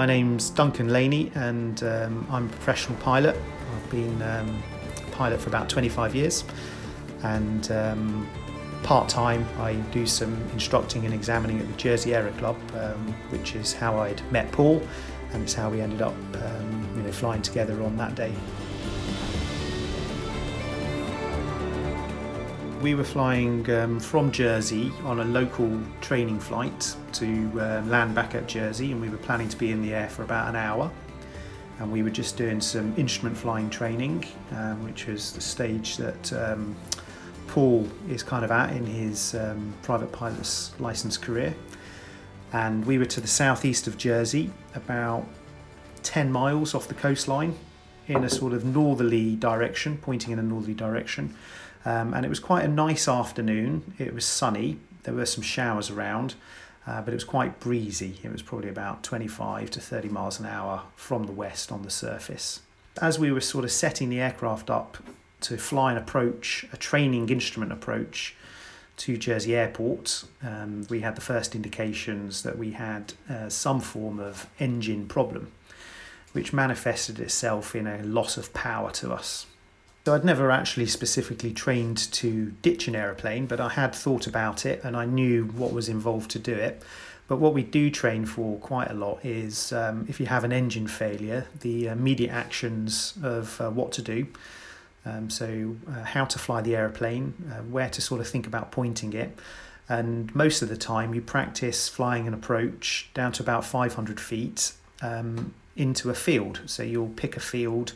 My name's Duncan Laisney and um, I'm a professional pilot. I've been um, a pilot for about 25 years and um, part time I do some instructing and examining at the Jersey Aero Club, um, which is how I'd met Paul and it's how we ended up um, you know, flying together on that day. We were flying um, from Jersey on a local training flight to uh, land back at Jersey, and we were planning to be in the air for about an hour. And we were just doing some instrument flying training, um, which was the stage that um, Paul is kind of at in his um, private pilot's license career. And we were to the southeast of Jersey, about 10 miles off the coastline, in a sort of northerly direction, pointing in a northerly direction. Um, and it was quite a nice afternoon. It was sunny. There were some showers around, uh, but it was quite breezy. It was probably about 25 to 30 miles an hour from the west on the surface. As we were sort of setting the aircraft up to fly an approach, a training instrument approach to Jersey Airport, um, we had the first indications that we had uh, some form of engine problem, which manifested itself in a loss of power to us. So I'd never actually specifically trained to ditch an aeroplane, but I had thought about it and I knew what was involved to do it. But what we do train for quite a lot is um, if you have an engine failure, the immediate actions of uh, what to do. Um, so, uh, how to fly the aeroplane, uh, where to sort of think about pointing it. And most of the time, you practice flying an approach down to about 500 feet um, into a field. So, you'll pick a field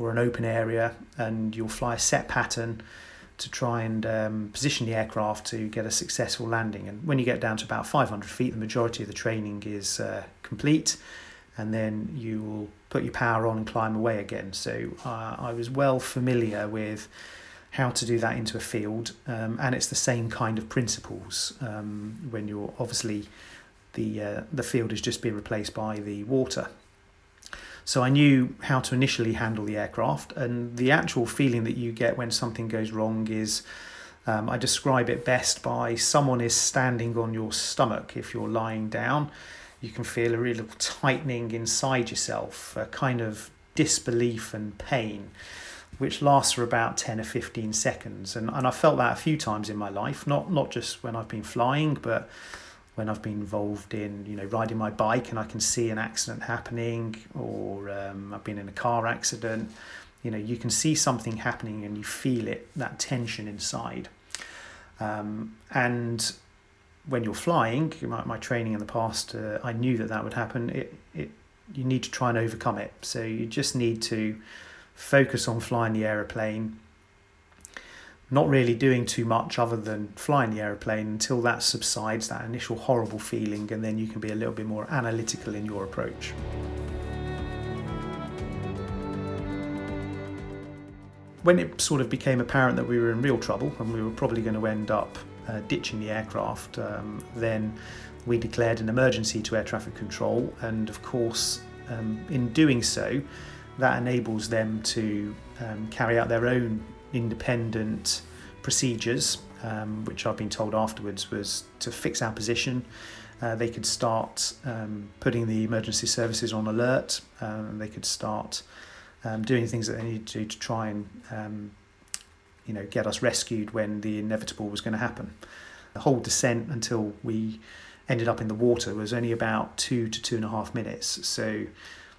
or an open area and you'll fly a set pattern to try and um, position the aircraft to get a successful landing. And when you get down to about 500 feet, the majority of the training is uh, complete, and then you will put your power on and climb away again. So uh, I was well familiar with how to do that into a field, um, and it's the same kind of principles um, when you're obviously the uh, the field is just being replaced by the water. So I knew how to initially handle the aircraft, and the actual feeling that you get when something goes wrong is. Um, I describe it best by someone is standing on your stomach if you're lying down. You can feel a real tightening inside yourself, a kind of disbelief and pain, which lasts for about 10 or 15 seconds. And, and I felt that a few times in my life, not, not just when I've been flying, but when I've been involved in, you know, riding my bike and I can see an accident happening, or um, I've been in a car accident, you know, you can see something happening and you feel it, that tension inside. Um, and when you're flying, my, my training in the past, uh, I knew that that would happen. It, it, you need to try and overcome it. So you just need to focus on flying the aeroplane not really doing too much other than flying the aeroplane until that subsides, that initial horrible feeling, and then you can be a little bit more analytical in your approach. When it sort of became apparent that we were in real trouble and we were probably going to end up uh, ditching the aircraft, um, then we declared an emergency to air traffic control, and of course, um, in doing so, that enables them to um, carry out their own independent procedures, um, which I've been told afterwards was to fix our position. Uh, they could start um, putting the emergency services on alert. Um, they could start um, doing things that they need to do to try and um, you know get us rescued when the inevitable was going to happen. The whole descent until we ended up in the water was only about two to two and a half minutes. So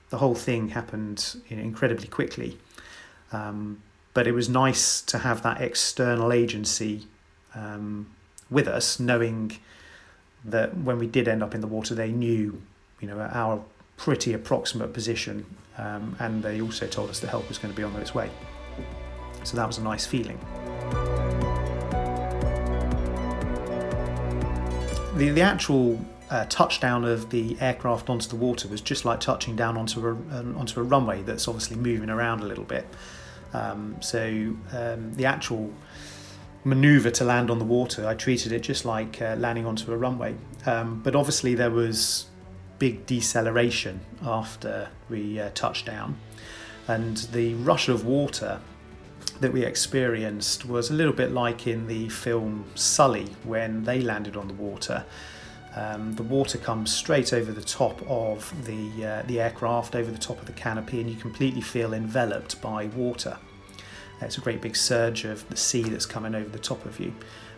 the whole thing happened you know, incredibly quickly. Um, but it was nice to have that external agency um, with us, knowing that when we did end up in the water, they knew, you know, our pretty approximate position, um, and they also told us the help was going to be on its way. So that was a nice feeling. The, the actual uh, touchdown of the aircraft onto the water was just like touching down onto a, onto a runway that's obviously moving around a little bit. Um, so um, the actual maneuver to land on the water, I treated it just like uh, landing onto a runway. Um, but obviously there was big deceleration after we uh, touched down, and the rush of water that we experienced was a little bit like in the film Sully when they landed on the water. Um, the water comes straight over the top of the, uh, the aircraft, over the top of the canopy, and you completely feel enveloped by water. It's a great big surge of the sea that's coming over the top of you.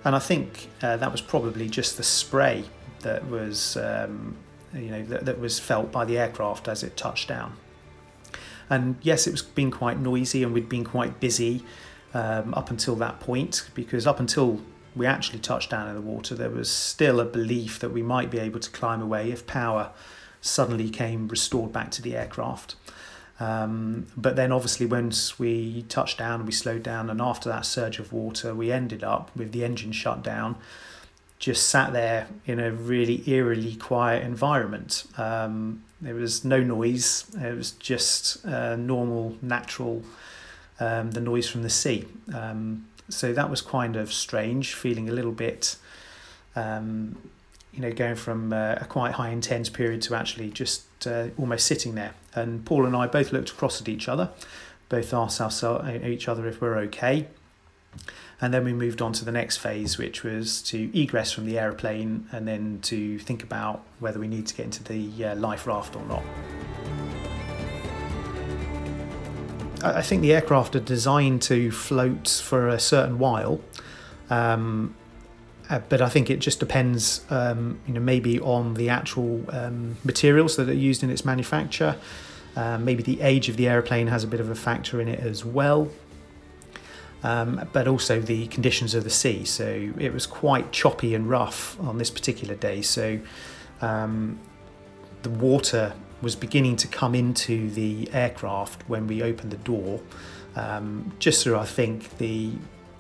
And I think uh, that was probably just the spray that was, um, you know, that, that was felt by the aircraft as it touched down. And yes, it was been quite noisy, and we'd been quite busy um, up until that point because up until we actually touched down in the water, there was still a belief that we might be able to climb away if power suddenly came restored back to the aircraft. Um, but then, obviously, once we touched down, we slowed down, and after that surge of water, we ended up with the engine shut down, just sat there in a really eerily quiet environment. Um, there was no noise, it was just uh, normal, natural, um, the noise from the sea. Um, so that was kind of strange, feeling a little bit, um, you know, going from uh, a quite high intense period to actually just uh, almost sitting there. And Paul and I both looked across at each other, both asked ourselves, uh, each other if we're okay. And then we moved on to the next phase, which was to egress from the aeroplane and then to think about whether we need to get into the uh, life raft or not. I think the aircraft are designed to float for a certain while, um, uh, but I think it just depends, um, you know, maybe on the actual um, materials that are used in its manufacture. Uh, maybe the age of the aeroplane has a bit of a factor in it as well. Um, but also the conditions of the sea. So it was quite choppy and rough on this particular day. So um, the water was beginning to come into the aircraft when we opened the door, um, just through, I think, the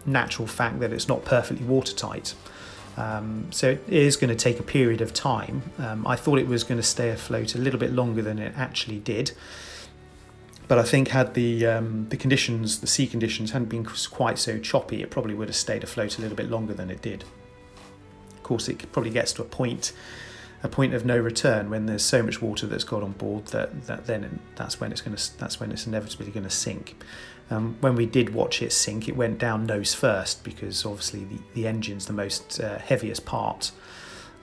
natural fact that it's not perfectly watertight. Um, so it is going to take a period of time. Um, I thought it was going to stay afloat a little bit longer than it actually did. But I think had the um, the conditions, the sea conditions, hadn't been quite so choppy, it probably would have stayed afloat a little bit longer than it did. Of course, it probably gets to a point a point of no return when there's so much water that's got on board that, that then that's when it's going to that's when it's inevitably going to sink. Um, when we did watch it sink, it went down nose first because obviously the, the engine's the most uh, heaviest part.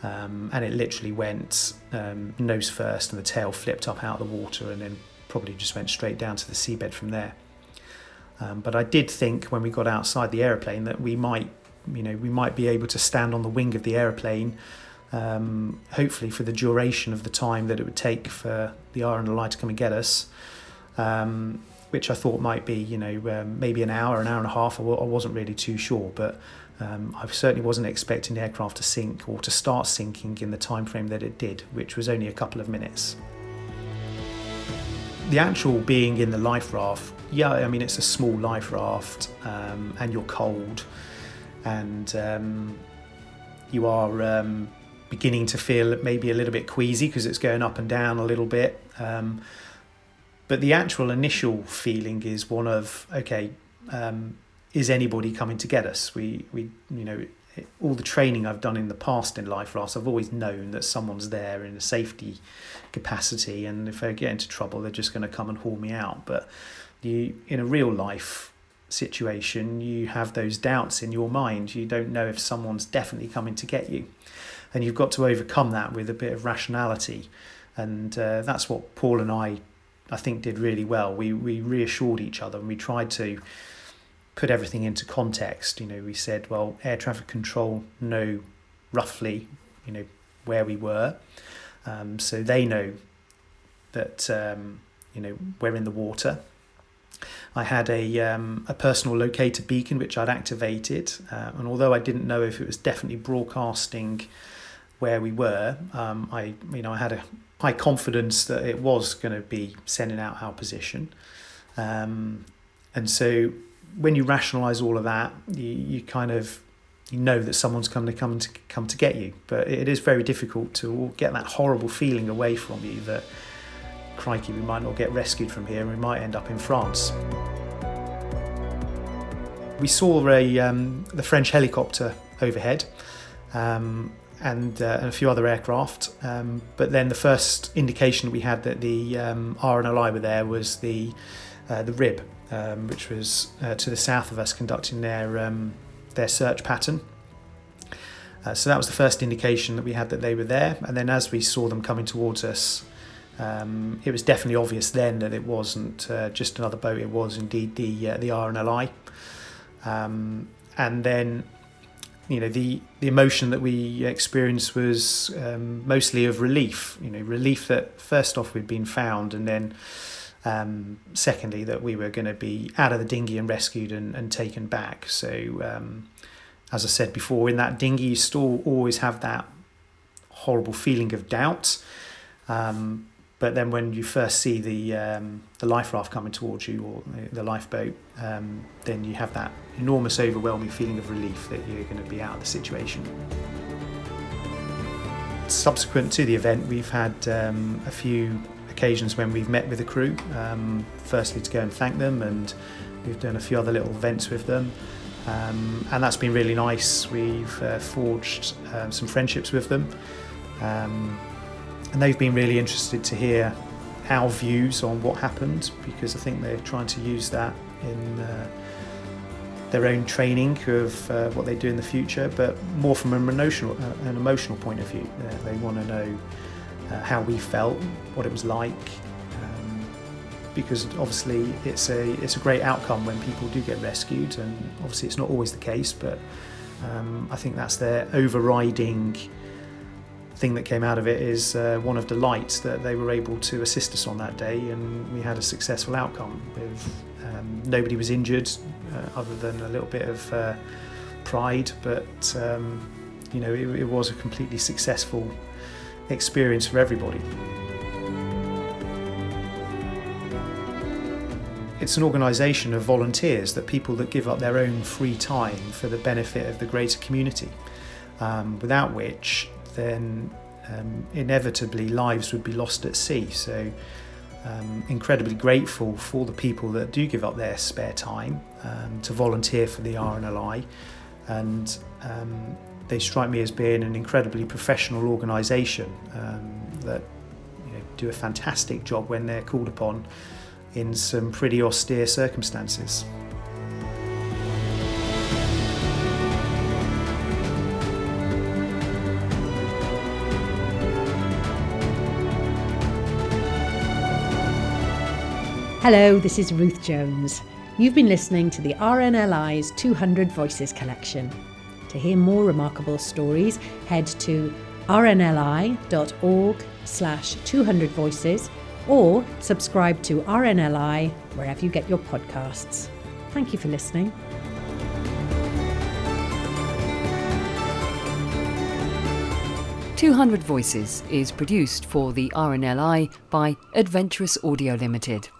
Um, and it literally went um, nose first and the tail flipped up out of the water and then probably just went straight down to the seabed from there. Um, but I did think when we got outside the aeroplane that we might, you know, we might be able to stand on the wing of the aeroplane um, hopefully for the duration of the time that it would take for the RNLI to come and get us, um, which I thought might be, you know, um, maybe an hour, an hour and a half. I w- I wasn't really too sure, but um, I certainly wasn't expecting the aircraft to sink or to start sinking in the time frame that it did, which was only a couple of minutes. The actual being in the life raft, yeah, I mean, it's a small life raft um, and you're cold and um, you are beginning to feel maybe a little bit queasy because it's going up and down a little bit. Um, but the actual initial feeling is one of okay, um, is anybody coming to get us? We we you know all the training I've done in the past in life rafts, I've always known that someone's there in a safety capacity, and if I get into trouble, they're just going to come and haul me out. But you in a real life situation, you have those doubts in your mind. You don't know if someone's definitely coming to get you and you've got to overcome that with a bit of rationality, and uh, that's what Paul and I, I think, did really well. We we reassured each other and we tried to put everything into context. You know, we said, well, air traffic control know roughly, you know, where we were, um, so they know that um, you know we're in the water. I had a um, a personal locator beacon which I'd activated, uh, and although I didn't know if it was definitely broadcasting where we were, um, I you know I had a high confidence that it was going to be sending out our position, um, and so when you rationalise all of that, you, you kind of you know that someone's coming to come to come to get you, but it is very difficult to get that horrible feeling away from you that crikey we might not get rescued from here and we might end up in France. We saw a um, the French helicopter overhead. Um, and, uh, and a few other aircraft. Um, but then the first indication we had that the um, RNLI were there was the uh, the RIB, um, which was uh, to the south of us, conducting their um, their search pattern. Uh, so that was the first indication that we had that they were there. And then as we saw them coming towards us, um, it was definitely obvious then that it wasn't uh, just another boat. It was indeed the uh, the RNLI. Um, and then, you know, the the emotion that we experienced was um, mostly of relief. You know, relief that first off we'd been found, and then um, secondly that we were going to be out of the dinghy and rescued and, and taken back. So um, as I said before, in that dinghy, you still always have that horrible feeling of doubt. Um, but then when you first see the um, the life raft coming towards you or the lifeboat, um, then you have that enormous, overwhelming feeling of relief that you're going to be out of the situation. Subsequent to the event, we've had um, a few occasions when we've met with the crew. Um, firstly, to go and thank them, and we've done a few other little events with them. Um, and that's been really nice. We've uh, forged um, some friendships with them, um, and they've been really interested to hear our views on what happened because I think they're trying to use that in uh, their own training of uh, what they do in the future, but more from an emotional, uh, an emotional point of view. Uh, they want to know uh, how we felt, what it was like, because obviously it's a it's a great outcome when people do get rescued, and obviously it's not always the case, but um, I think that's their overriding thing that came out of it is uh, one of delight that they were able to assist us on that day, and we had a successful outcome. With um, nobody was injured, uh, other than a little bit of uh, pride, but um, you know it, it was a completely successful experience for everybody. It's an organisation of volunteers, that people that give up their own free time for the benefit of the greater community, um, without which then um, inevitably lives would be lost at sea. So, um, incredibly grateful for the people that do give up their spare time um, to volunteer for the RNLI, and um, they strike me as being an incredibly professional organisation um, that you know, do a fantastic job when they're called upon in some pretty austere circumstances. Hello, this is Ruth Jones. You've been listening to the RNLI's 200 Voices collection. To hear more remarkable stories, head to rnli.org slash 200 voices or subscribe to RNLI wherever you get your podcasts. Thank you for listening. Two Hundred Voices is produced for the RNLI by Adventurous Audio Limited.